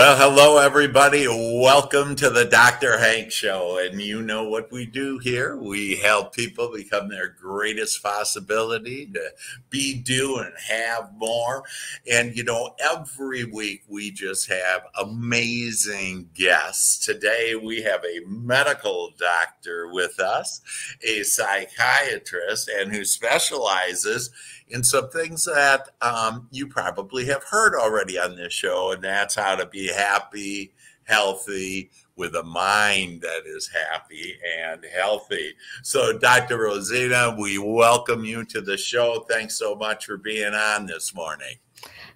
Well, hello, everybody. Welcome to the Dr. Hank Show. And you know what we do here. We help people become their greatest possibility to be, do, and have more. And, you know, every week we just have amazing guests. Today we have a medical doctor with us, a psychiatrist, and who specializes in some things that um, you probably have heard already on this show, and that's how to be happy, healthy, with a mind that is happy and healthy. So, Dr. Rozina, we welcome you to the show. Thanks so much for being on this morning.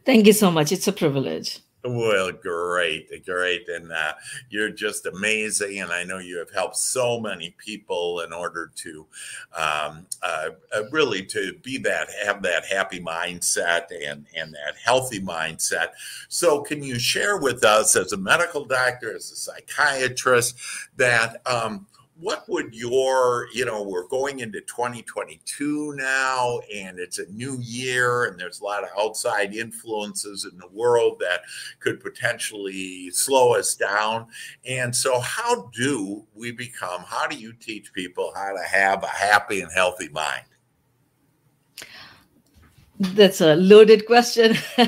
Thank you so much. It's a privilege. Well, great, great. And uh, you're just amazing. And I know you have helped so many people in order to um, uh, uh, really to be that, have that happy mindset and, and that healthy mindset. So, can you share with us as a medical doctor, as a psychiatrist, that um, what would your you know we're going into 2022 now and it's a new year and there's a lot of outside influences in the world that could potentially slow us down. And so how do we become how do you teach people how to have a happy and healthy mind? That's a loaded question.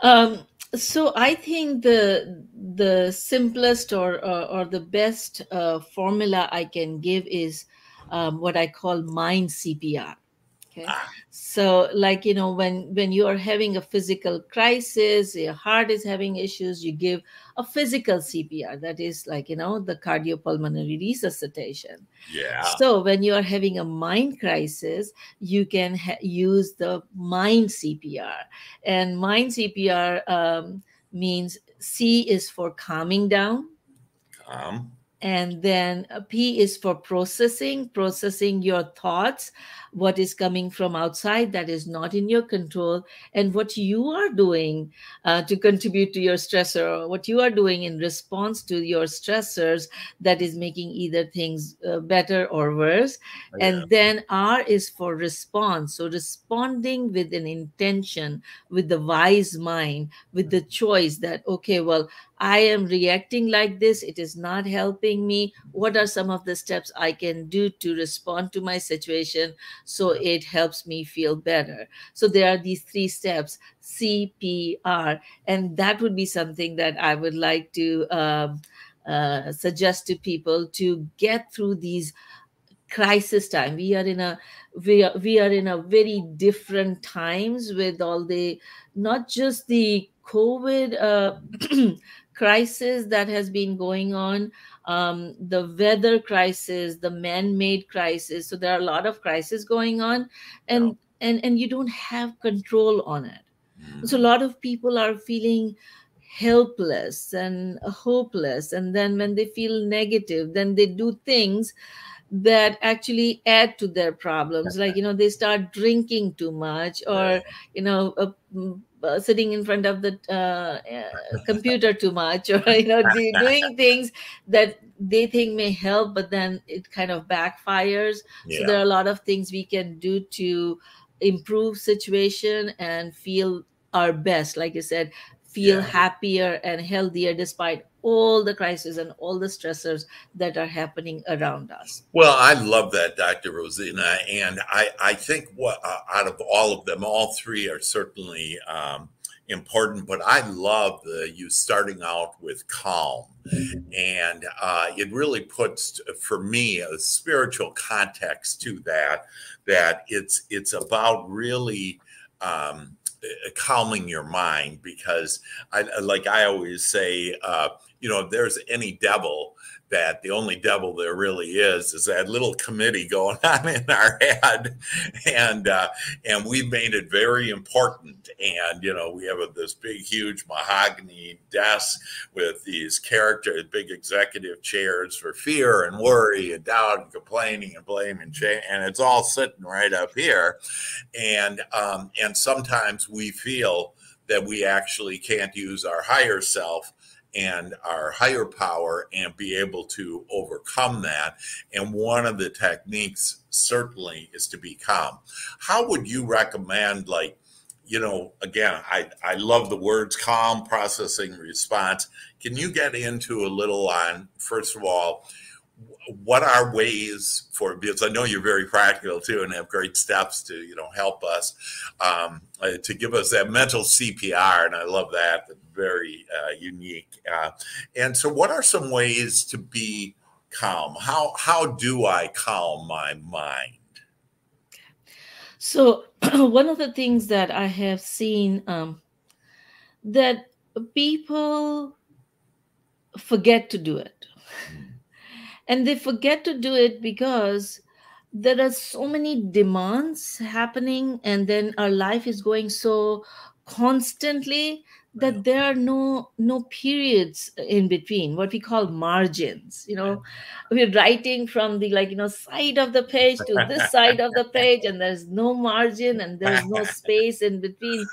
Um, so i think the the simplest or or, or the best uh, formula i can give is um, what i call mind cpr okay. Ah. so like you know when when you are having a physical crisis your heart is having issues you give a physical cpr that is like you know the cardiopulmonary resuscitation. Yeah. So when you are having a mind crisis you can ha- use the mind cpr and mind cpr um, means c is for calming down. Calm and then p is for processing processing your thoughts what is coming from outside that is not in your control and what you are doing uh, to contribute to your stressor what you are doing in response to your stressors that is making either things uh, better or worse oh, yeah. and then r is for response so responding with an intention with the wise mind with the choice that okay well I am reacting like this. It is not helping me. What are some of the steps I can do to respond to my situation so it helps me feel better? So there are these three steps. Cpr and that would be something that i would like to um, uh, suggest to people to get through these crisis time. We are in a we are, we are in a very different times with all the not just the covid uh, crisis that has been going on um, the weather crisis, the man-made crisis. So there are a lot of crises going on, and yeah. and and you don't have control on it. Mm. So a lot of people are feeling helpless and hopeless, and then when they feel negative, then they do things that actually add to their problems like you know they start drinking too much or you know uh, uh, sitting in front of the uh, uh, computer too much or you know doing things that they think may help but then it kind of backfires yeah. so there are a lot of things we can do to improve situation and feel our best like you said feel yeah. happier and healthier despite all the crises and all the stressors that are happening around us. Well, I love that, Dr. Rozina. And I, I think what uh, out of all of them, all three are certainly um, important, but I love the you starting out with calm. And uh, it really puts, for me, a spiritual context to that, that it's it's about really um, calming your mind because I like I always say, uh, you know, if there's any devil, that the only devil there really is is that little committee going on in our head. And uh, and we've made it very important. And you know we have a, this big huge mahogany desk with these character big executive chairs for fear and worry and doubt and complaining and blame and shame and it's all sitting right up here. And um, and sometimes we feel that we actually can't use our higher self and our higher power and be able to overcome that. And one of the techniques certainly is to be calm. How would you recommend, like, you know, again, I, I love the words calm, processing, response. Can you get into a little on, first of all, what are ways for because I know you're very practical too and have great steps to you know help us um, uh, to give us that mental CPR and I love that very uh, unique uh, and so what are some ways to be calm? How how do I calm my mind? So one of the things that I have seen um, that people forget to do it and they forget to do it because there are so many demands happening and then our life is going so constantly that there are no no periods in between what we call margins you know? We're writing from the like you know side of the page to this side of the page and there's no margin and there's no space in between.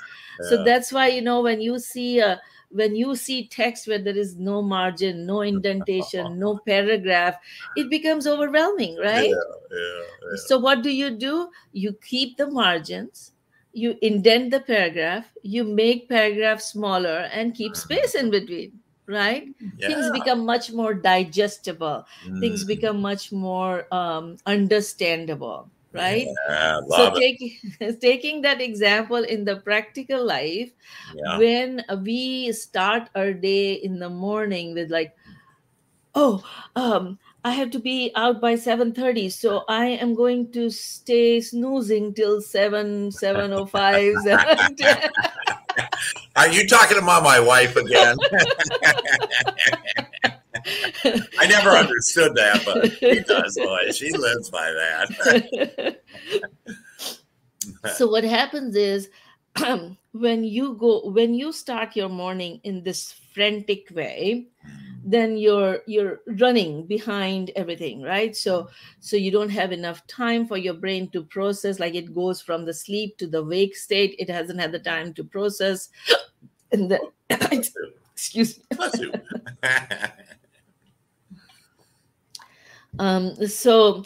So that's why you know when you see a when you see text where there is no margin, no indentation, no paragraph, it becomes overwhelming, right? Yeah, yeah, yeah. So, what do you do? You keep the margins, you indent the paragraph, you make paragraph smaller, and keep mm-hmm. space in between, right? yeah. Things become much more digestible, mm. things become much more um, understandable right? Yeah, so taking taking that example in the practical life yeah. when we start our day in the morning with like oh um i have to be out by 7.30 so i am going to stay snoozing till 7 7.05 are you talking about my wife again I never understood that, but he does, boy. She lives by that. so what happens is when you go when you start your morning in this frantic way then you're you're running behind everything right? So so you don't have enough time for your brain to process like it goes from the sleep to the wake state. It hasn't had the time to process. And then excuse me um, so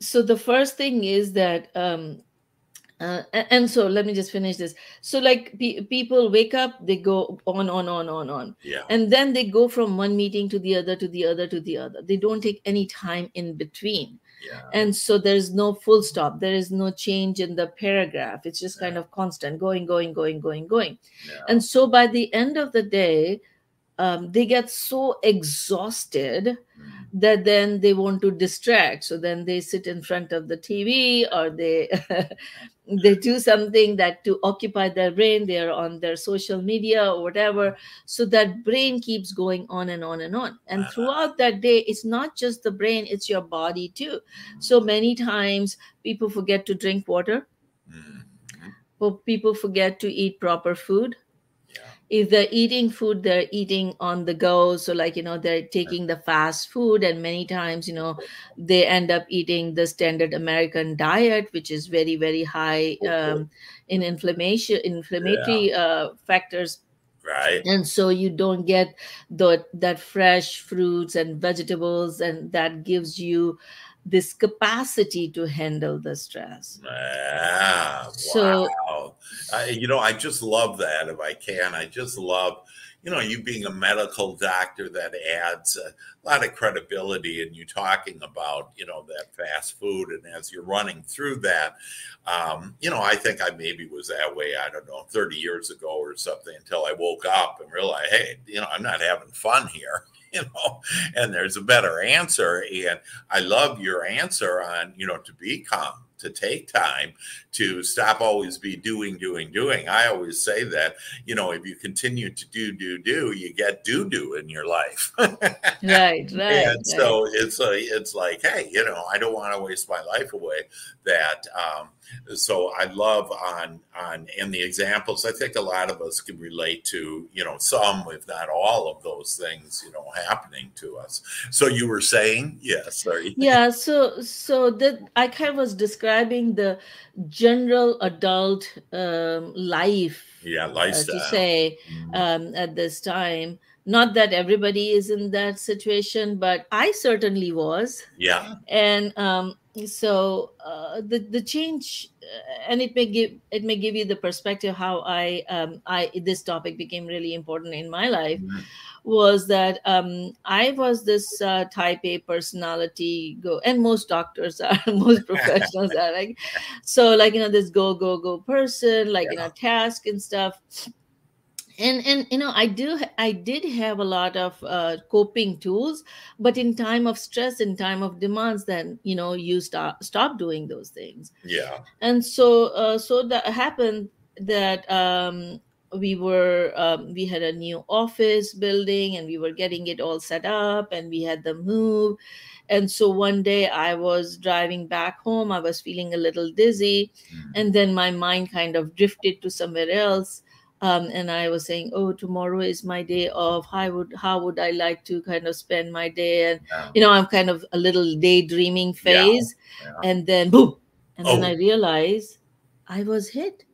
so the first thing is that um, uh, and so let me just finish this. So like pe- people wake up they go on on on on on. Yeah. And then they go from one meeting to the other to the other to the other. They don't take any time in between. Yeah. and so there's no full stop. There is no change in the paragraph. It's just yeah. kind of constant going going going going going. Yeah. and so by the end of the day um, they get so exhausted mm that then they want to distract. So then they sit in front of the tv or they they do something that to occupy their brain. They're on their social media or whatever. So that brain keeps going on and on and on. And uh-huh. throughout that day it's not just the brain it's your body too. So many times people forget to drink water. Mm-hmm. people forget to eat proper food if they're eating food they're eating on the go. So like you know they're taking the fast food and many times you know they end up eating the standard american diet which is very very high um, in inflammation inflammatory yeah. uh, factors. Right. And so you don't get the that fresh fruits and vegetables and that gives you this capacity to handle the stress. Ah, so, wow. I, you know, I just love that. If I can, I just love, you know, you being a medical doctor that adds a lot of credibility and you talking about, you know, that fast food. And as you're running through that, um, you know, I think I maybe was that way, I don't know, 30 years ago or something until I woke up and realized, hey, you know, I'm not having fun here. you know, and there's a better answer. And I love your answer on, you know, to be calm, to take time, to stop always be doing, doing, doing. I always say that, you know, if you continue to do, do, do, you get do, do in your life. right, right. And right. so it's a, it's like, hey, you know, I don't want to waste my life away. That, um, so I love on on and the examples. I think a lot of us can relate to you know some, if not all, of those things you know happening to us. So you were saying yes, sorry. Yeah. So so that I kind of was describing the general adult um, life. Yeah, lifestyle. Uh, to say mm-hmm. um, at this time. Not that everybody is in that situation, but I certainly was. Yeah. And um, so uh, the the change and it may give it may give you the perspective how i um i this topic became really important in my life mm-hmm. was that um i was this uh, type a personality go and most doctors are most professionals are like so like you know this go go go person like yeah. you know task and stuff and and you know i do i did have a lot of uh, coping tools but in time of stress in time of demands then you know you stop stop doing those things. Yeah. And so uh, so that happened that um we were um, we had a new office building and we were getting it all set up and we had the move. And so one day i was driving back home i was feeling a little dizzy mm. and then my mind kind of drifted to somewhere else um, and I was saying, "Oh, tomorrow is my day off. How would how would I like to kind of spend my day?" And yeah. you know, I'm kind of a little daydreaming phase, yeah. Yeah. and then boom, and oh. then I realized I was hit.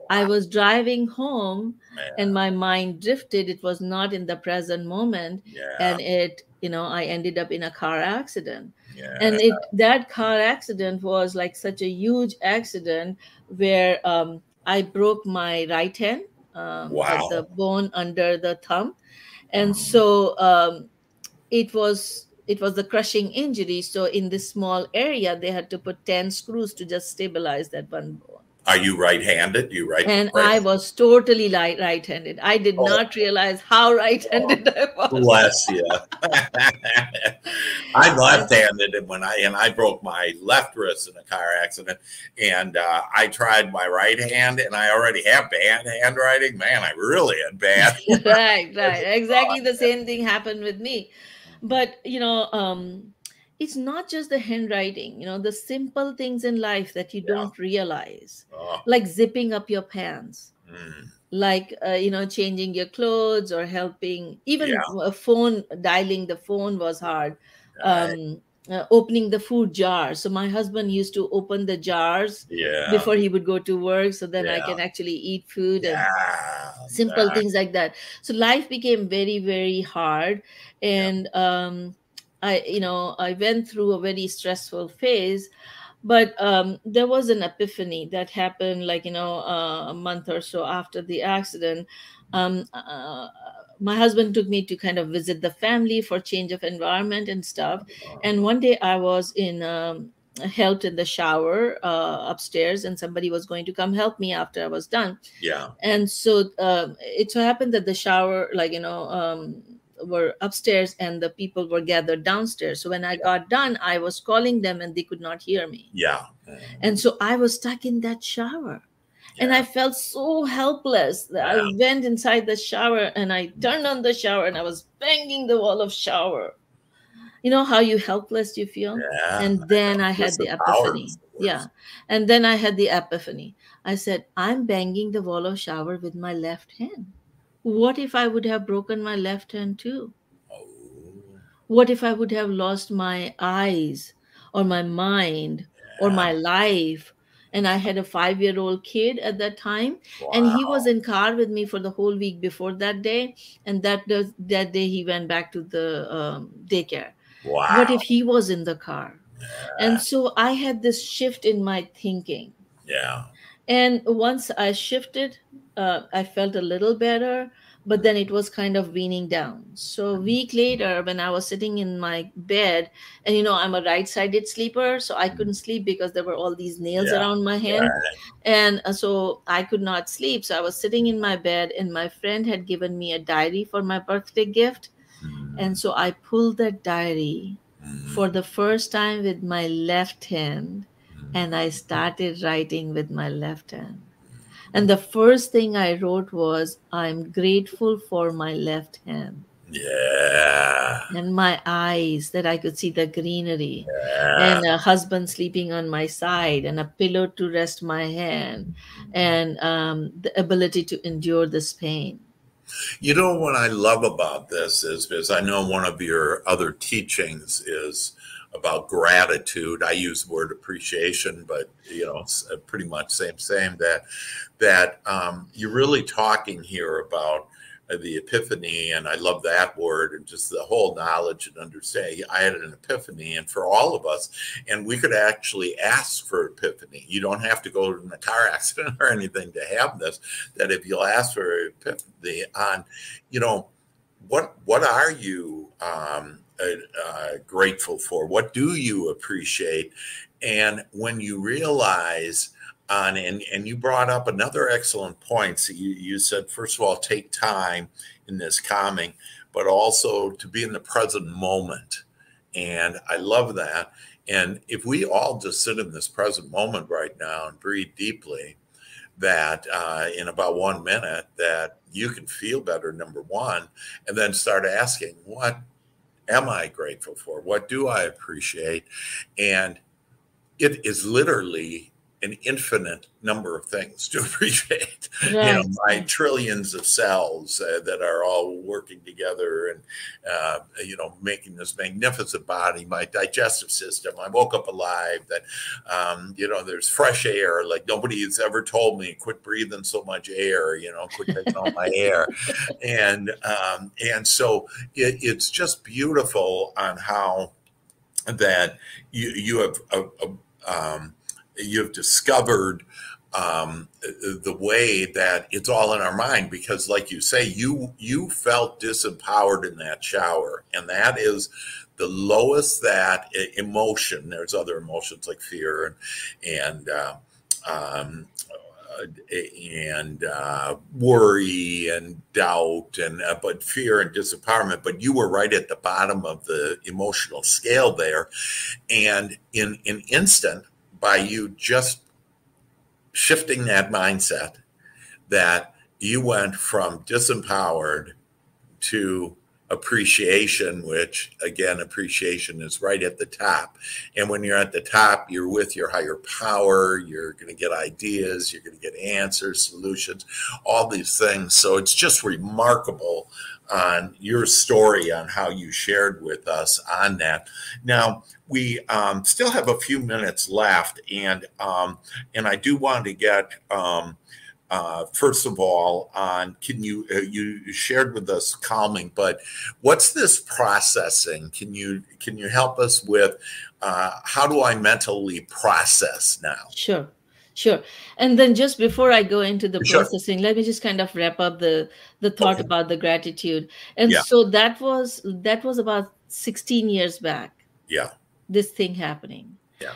Wow. I was driving home, and my mind drifted. It was not in the present moment, and it, you know, I ended up in a car accident. And it that car accident was like such a huge accident where um, I broke my right hand um, wow. the bone under the thumb, and so um, it was it was the crushing injury. So in this small area, they had to put ten screws to just stabilize that one bone. Are you right-handed? You right? And right I was totally light right-handed. I did oh. not realize how right-handed oh. I was. Bless you. I'm left-handed, and when I and I broke my left wrist in a car accident, and uh, I tried my right hand, and I already have bad handwriting. Man, I really had bad. right, right. Exactly the same thing happened with me, but you know. um it's not just the handwriting you know the simple things in life that you yeah. don't realize oh. like zipping up your pants mm. like uh, you know changing your clothes or helping even yeah. a phone dialing the phone was hard right. um, uh, opening the food jar so my husband used to open the jars yeah. before he would go to work so then i can actually eat food and simple things like that so life became very very hard and um I, you know, I went through a very stressful phase, but um, there was an epiphany that happened, like you know, uh, a month or so after the accident. Um, uh, my husband took me to kind of visit the family for change of environment and stuff. And one day I was in um, helped in the shower uh, upstairs and somebody was going to come help me after i was done yeah and so uh, it so happened that the shower like you know um, were upstairs and the people were gathered downstairs. So when I got done, I was calling them and they could not hear me. Yeah. And so I was stuck in that shower. Yeah. And I felt so helpless that yeah. I went inside the shower and I turned on the shower and I was banging the wall of shower. You know how you helpless you feel? Yeah. And then I had the epiphany. Yeah. And then I had the epiphany. I said, I'm banging the wall of shower with my left hand what if I would have broken my left hand too? Oh. What if I would have lost my eyes or my mind yeah. or my life? And I had a five year old kid at that time, wow. and he was in car with me for the whole week before that day. And that that day he went back to the um, daycare. Wow. What if he was in the car? Yeah. And so I had this shift in my thinking. Yeah. And once I shifted, uh, I felt a little better, but then it was kind of weaning down. So a week later, when I was sitting in my bed, and you know I'm a right-sided sleeper, so I couldn't sleep because there were all these nails yeah. around my hand, right. and uh, so I could not sleep. So I was sitting in my bed, and my friend had given me a diary for my birthday gift, mm-hmm. and so I pulled that diary mm-hmm. for the first time with my left hand, mm-hmm. and I started writing with my left hand and the first thing I wrote was, I'm grateful for my left hand. Yeah. And my eyes that I could see the greenery. Yeah. And a husband sleeping on my side and a pillow to rest my hand and um, the ability to endure this pain. You know what I love about this is because I know one of your other teachings is about gratitude. I use the word appreciation, but you know, it's uh, pretty much same same that that um, you're really talking here about uh, the epiphany, and I love that word, and just the whole knowledge and understanding. I had an epiphany, and for all of us, and we could actually ask for epiphany. You don't have to go in a car accident or anything to have this. That if you'll ask for epiphany on, you know, what what are you um, uh, uh, grateful for? What do you appreciate? And when you realize on and and you brought up another excellent point. So you you said first of all take time in this calming, but also to be in the present moment. And I love that. And if we all just sit in this present moment right now and breathe deeply, that uh, in about one minute that you can feel better number one and then start asking what am i grateful for? What do i appreciate? And it is literally an infinite number of things to appreciate. Right. You know, my trillions of cells uh, that are all working together and, uh, you know, making this magnificent body, my digestive system. I woke up alive, that, um, you know, there's fresh air. Like nobody has ever told me, quit breathing so much air, you know, quit taking all my air. And, um, and so it, it's just beautiful on how that you, you have a, a um, you've discovered um, the way that it's all in our mind because like you say you you felt disempowered in that shower and that is the lowest that emotion there's other emotions like fear and and uh, um, and uh, worry and doubt and uh, but fear and disempowerment but you were right at the bottom of the emotional scale there. And in an instant by you just shifting that mindset that you went from disempowered to appreciation, which again, appreciation is right at the top. And when you're at the top, you're with your higher power, you're going to get ideas, you're going to get answers, solutions, all these things. So it's just remarkable on your story on how you shared with us on that. Now, we um, still have a few minutes left, and um, and I do want to get um, uh, first of all on can you uh, you shared with us calming, but what's this processing? Can you can you help us with uh, how do I mentally process now? Sure. Sure. And then just before I go into the sure. processing, let me just kind of wrap up the the thought okay. about the gratitude. And yeah. so that was that was about 16 years back. Yeah this thing happening. Yeah.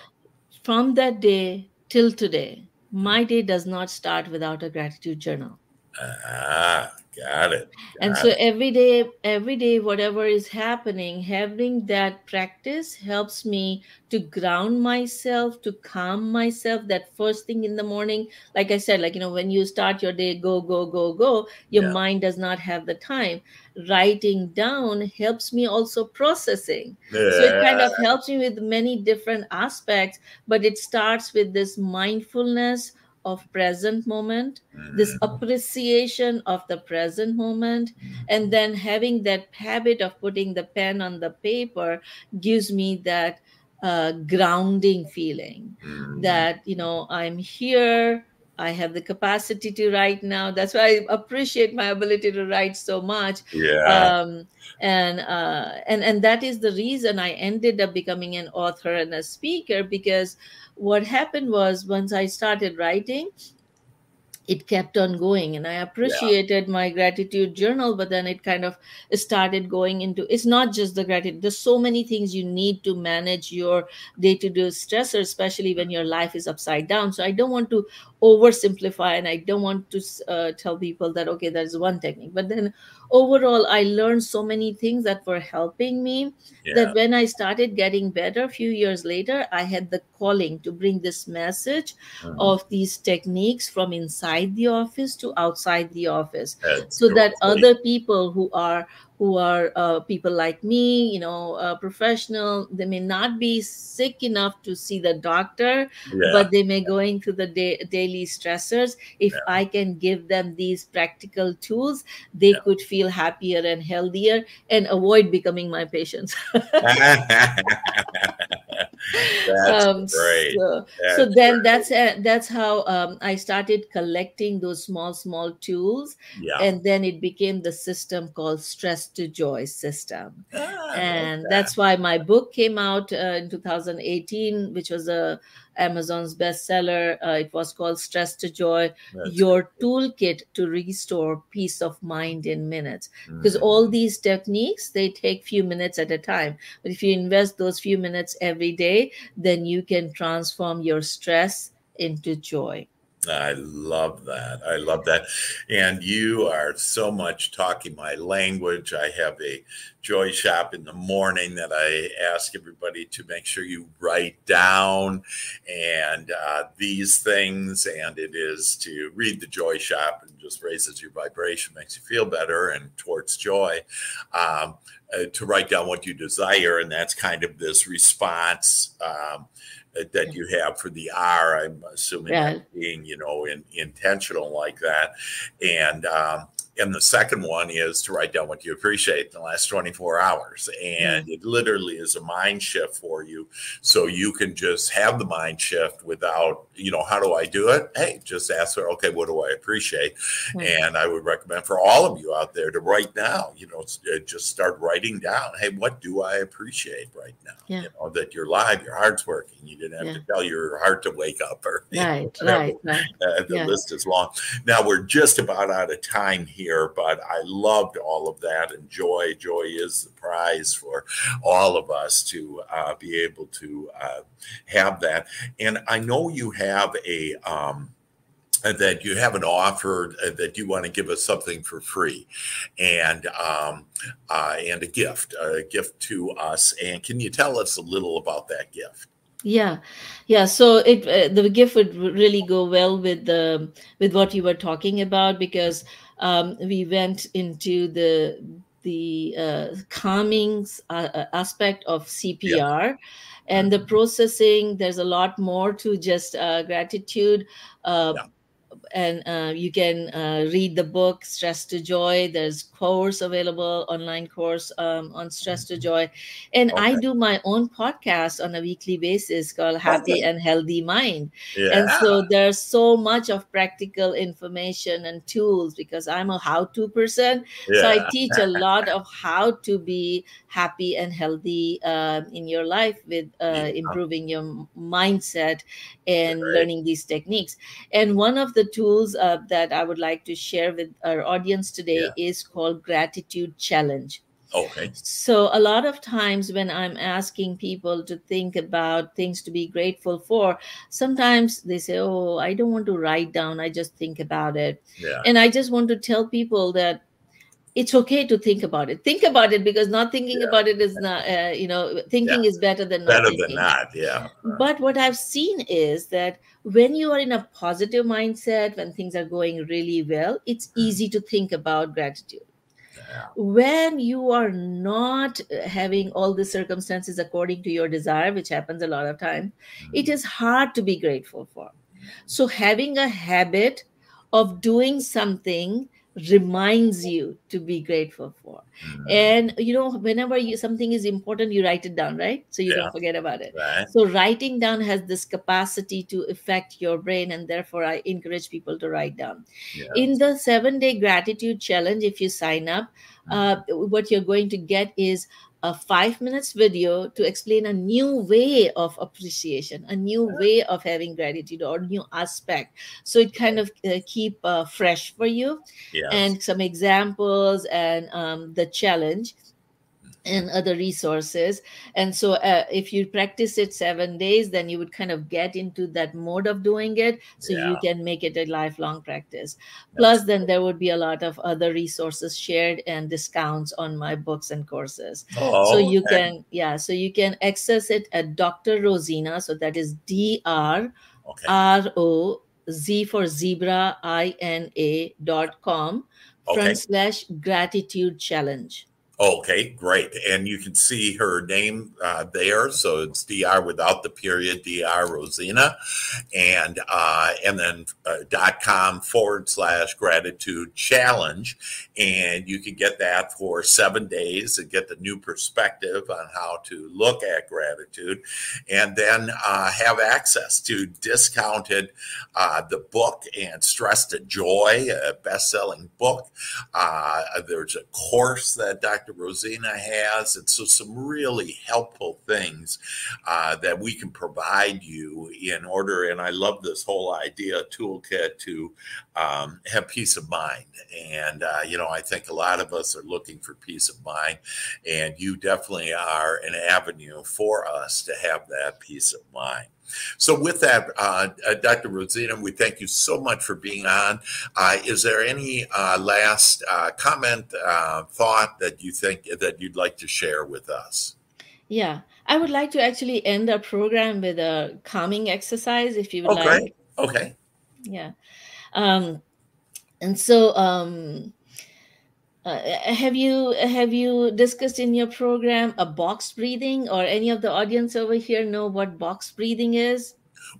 From that day till today, my day does not start without a gratitude journal. Ah, got it. Got and so every day, every day, whatever is happening, having that practice helps me to ground myself, to calm myself. That first thing in the morning, like I said, like, you know, when you start your day, go, go, go, go, your yeah. mind does not have the time. Writing down helps me also processing. Yeah. So it kind of helps me with many different aspects, but it starts with this mindfulness of present moment mm-hmm. this appreciation of the present moment and then having that habit of putting the pen on the paper gives me that uh, grounding feeling mm-hmm. that you know i'm here I have the capacity to write now. That's why I appreciate my ability to write so much. Yeah. Um, and uh, and and that is the reason I ended up becoming an author and a speaker because what happened was once I started writing, it kept on going and i appreciated yeah. my gratitude journal but then it kind of started going into it's not just the gratitude there's so many things you need to manage your day-to-day stressor especially when your life is upside down so i don't want to oversimplify and i don't want to uh, tell people that okay there's one technique but then overall i learned so many things that were helping me yeah. that when i started getting better a few years later i had the calling to bring this message mm-hmm. of these techniques from inside the office to outside the office That's so that other people who are who are uh, people like me, you know, uh, professional. They may not be sick enough to see the doctor, yeah. but they may going through the day, daily stressors. If yeah. I can give them these practical tools, they yeah. could feel happier and healthier and avoid becoming my patients. that's um, great. So, that's so then great. that's uh, that's how um, I started collecting those small small tools, yeah. and then it became the system called Stress to Joy system, ah, and that. that's why my book came out uh, in 2018, which was a Amazon's bestseller. Uh, it was called Stress to Joy, That's your toolkit to restore peace of mind in minutes. Because mm-hmm. all these techniques, they take few minutes at a time. But if you invest those few minutes every day, then you can transform your stress into joy. I love that. I love that. And you are so much talking my language. I have a joy shop in the morning that I ask everybody to make sure you write down and uh, these things. And it is to read the joy shop and just raises your vibration, makes you feel better and towards joy. Um, uh, to write down what you desire. And that's kind of this response. Um, that you have for the R. I'm assuming yeah. being, you know, in, intentional like that. And um, and the second one is to write down what you appreciate in the last 24 hours. And mm. it literally is a mind shift for you. So you can just have the mind shift without, you know, how do I do it? Hey, just ask her, okay, what do I appreciate? Mm. And I would recommend for all of you out there to write down, you know, uh, just start writing down, hey, what do I appreciate right now? Yeah. You know, that you're live, your heart's working. You didn't have yeah. to tell your heart to wake up or right, know, right, right. Uh, the yeah. list is long. Now we're just about out of time here here, but I loved all of that. And joy, joy is the prize for all of us to uh, be able to uh, have that. And I know you have a, um, that you have an offer uh, that you want to give us something for free and um, uh, and a gift a gift to us and can you tell us a little about that gift yeah yeah so it uh, the gift would really go well with the with what you were talking about because um, we went into the the uh, calming uh, uh aspect of CPR yeah. and the processing. There's a lot more to just uh, gratitude. Uh, yeah and uh, you can uh, read the book stress to joy there's course available online course um, on stress to joy and okay. i do my own podcast on a weekly basis called happy okay. and healthy mind yeah. and so there's so much of practical information and tools because i'm a how-to person yeah. so i teach a lot of how to be happy and healthy uh, in your life with uh, improving your mindset and right. learning these techniques and one of the tools uh, that I would like to share with our audience today yeah. is called Gratitude Challenge. Okay. So, a lot of times when I'm asking people to think about things to be grateful for, sometimes they say, Oh, I don't want to write down, I just think about it. Yeah. And I just want to tell people that it's okay to think about it. Think about it because not thinking yeah. about it is not, uh, you know, thinking yeah. is better than better thinking. than not. Yeah. But what I've seen is that when you are in a positive mindset, when things are going really well, it's hmm. easy to think about gratitude. Yeah. When you are not having all the circumstances according to your desire, which happens a lot of time, mm-hmm. it is hard to be grateful for. So having a habit of doing something reminds you to be grateful for mm-hmm. and you know whenever you something is important you write it down right so you yeah. don't forget about it right. so writing down has this capacity to affect your brain and therefore i encourage people to write down yeah. in the seven day gratitude challenge if you sign up mm-hmm. uh, what you're going to get is a five minutes video to explain a new way of appreciation a new way of having gratitude or new aspect. So it kind of uh, keep uh, fresh for you. Yes. and some examples and um, the challenge and other resources. And so uh, if you practice it seven days then you would kind of get into that mode of doing it so yeah. you can make it a lifelong practice. That's plus then there would be a lot of other resources shared and discounts on my books and courses. Oh, so you okay. can yeah so you can access it at dr rozina so that is d r r o z for zebra i n a dot com front slash gratitude challenge Okay, great. And you can see her name uh, there. So it's Dr. without the period, Dr. Rozina, and uh, and then uh, com forward slash gratitude challenge, and you can get that for seven days and get the new perspective on how to look at gratitude, and then uh, have access to discounted uh, the book and Stress to Joy, a best-selling book. Uh, there's a course that Dr. Rozina has. And so, some really helpful things uh, that we can provide you in order. And I love this whole idea toolkit to um, have peace of mind. And, uh, you know, I think a lot of us are looking for peace of mind, and you definitely are an avenue for us to have that peace of mind. So, with that, uh, uh, Dr. Rozina, we thank you so much for being on. Uh, is there any uh, last uh, comment, uh, thought that you think that you'd like to share with us? Yeah, I would like to actually end our program with a calming exercise, if you would okay. like. Okay. Yeah. Um, and so, um, uh, have you have you discussed in your program a box breathing, or any of the audience over here know what box breathing is?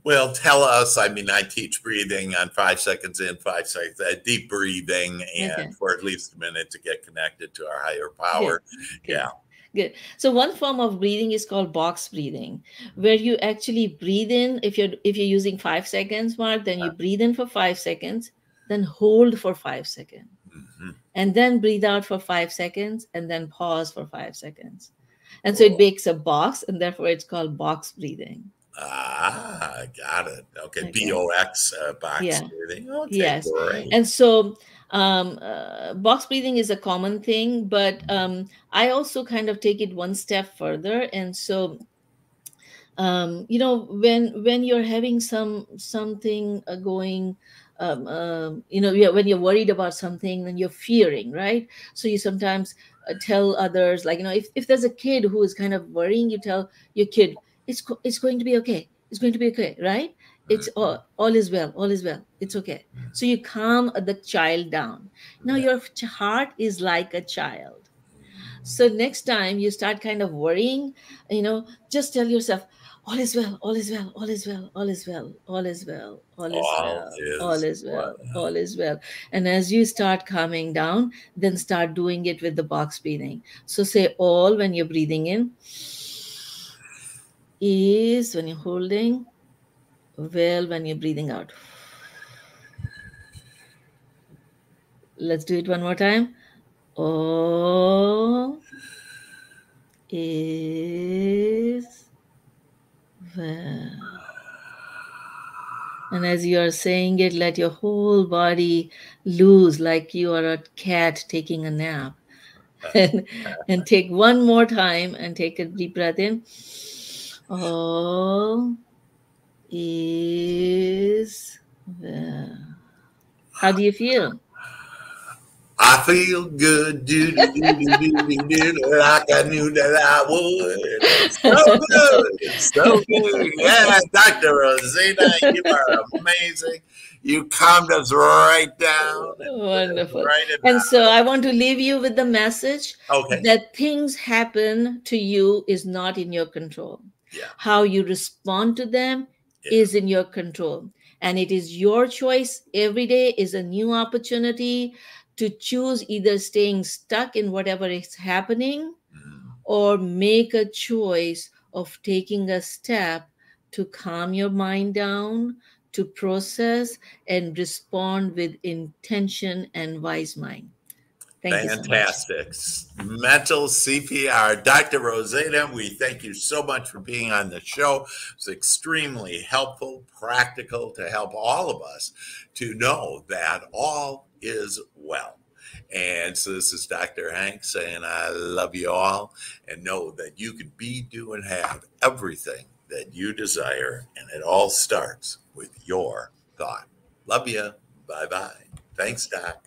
Well, tell us. I mean, I teach breathing on five seconds in, five seconds, uh, deep breathing, and okay. for at least a minute to get connected to our higher power. Good. Yeah. Good. So one form of breathing is called box breathing, where you actually breathe in. If you're if you're using five seconds, Mark, then you uh-huh. breathe in for five seconds, then hold for five seconds. And then breathe out for five seconds and then pause for five seconds. And so it makes a box, and therefore it's called box breathing. Ah, got it. Okay, okay. BOX uh, box yeah. breathing. Okay, yes. And so um, uh, box breathing is a common thing, but um, I also kind of take it one step further. And so, um, you know, when when you're having some something uh, going um, um, you know when you're worried about something then you're fearing right? So you sometimes uh, tell others like you know if, if there's a kid who is kind of worrying you tell your kid it's it's going to be okay. It's going to be okay right? It's all, all is well all is well. It's okay. So you calm the child down. Now your heart is like a child. So next time you start kind of worrying you know just tell yourself all is well, all is well, all is well, all is well, all is well, all is well, all is well, all is well. And as you start calming down, then start doing it with the box breathing. So say all when you're breathing in, is when you're holding, well when you're breathing out. Let's do it one more time. All is well. And as you are saying it, let your whole body loose like you are a cat taking a nap. and, and take one more time and take a deep breath in. All is well. How do you feel? I feel good, do, do, do, do, do, do, like I knew that I would. So good, so good. Yeah, Dr. Rozina, you are amazing. You calmed us right down. Wonderful. Right and so I want to leave you with the message okay. that things happen to you is not in your control. Yeah. How you respond to them yeah. is in your control. And it is your choice. Every day is a new opportunity to choose either staying stuck in whatever is happening mm. or make a choice of taking a step to calm your mind down, to process and respond with intention and wise mind. Thank Fantastic. So Mental CPR. Dr. Rozina, we thank you so much for being on the show. It's extremely helpful, practical to help all of us to know that all is well. And so this is Dr. Hank saying, I love you all and know that you can be, do, and have everything that you desire. And it all starts with your thought. Love you. Bye bye. Thanks, Doc.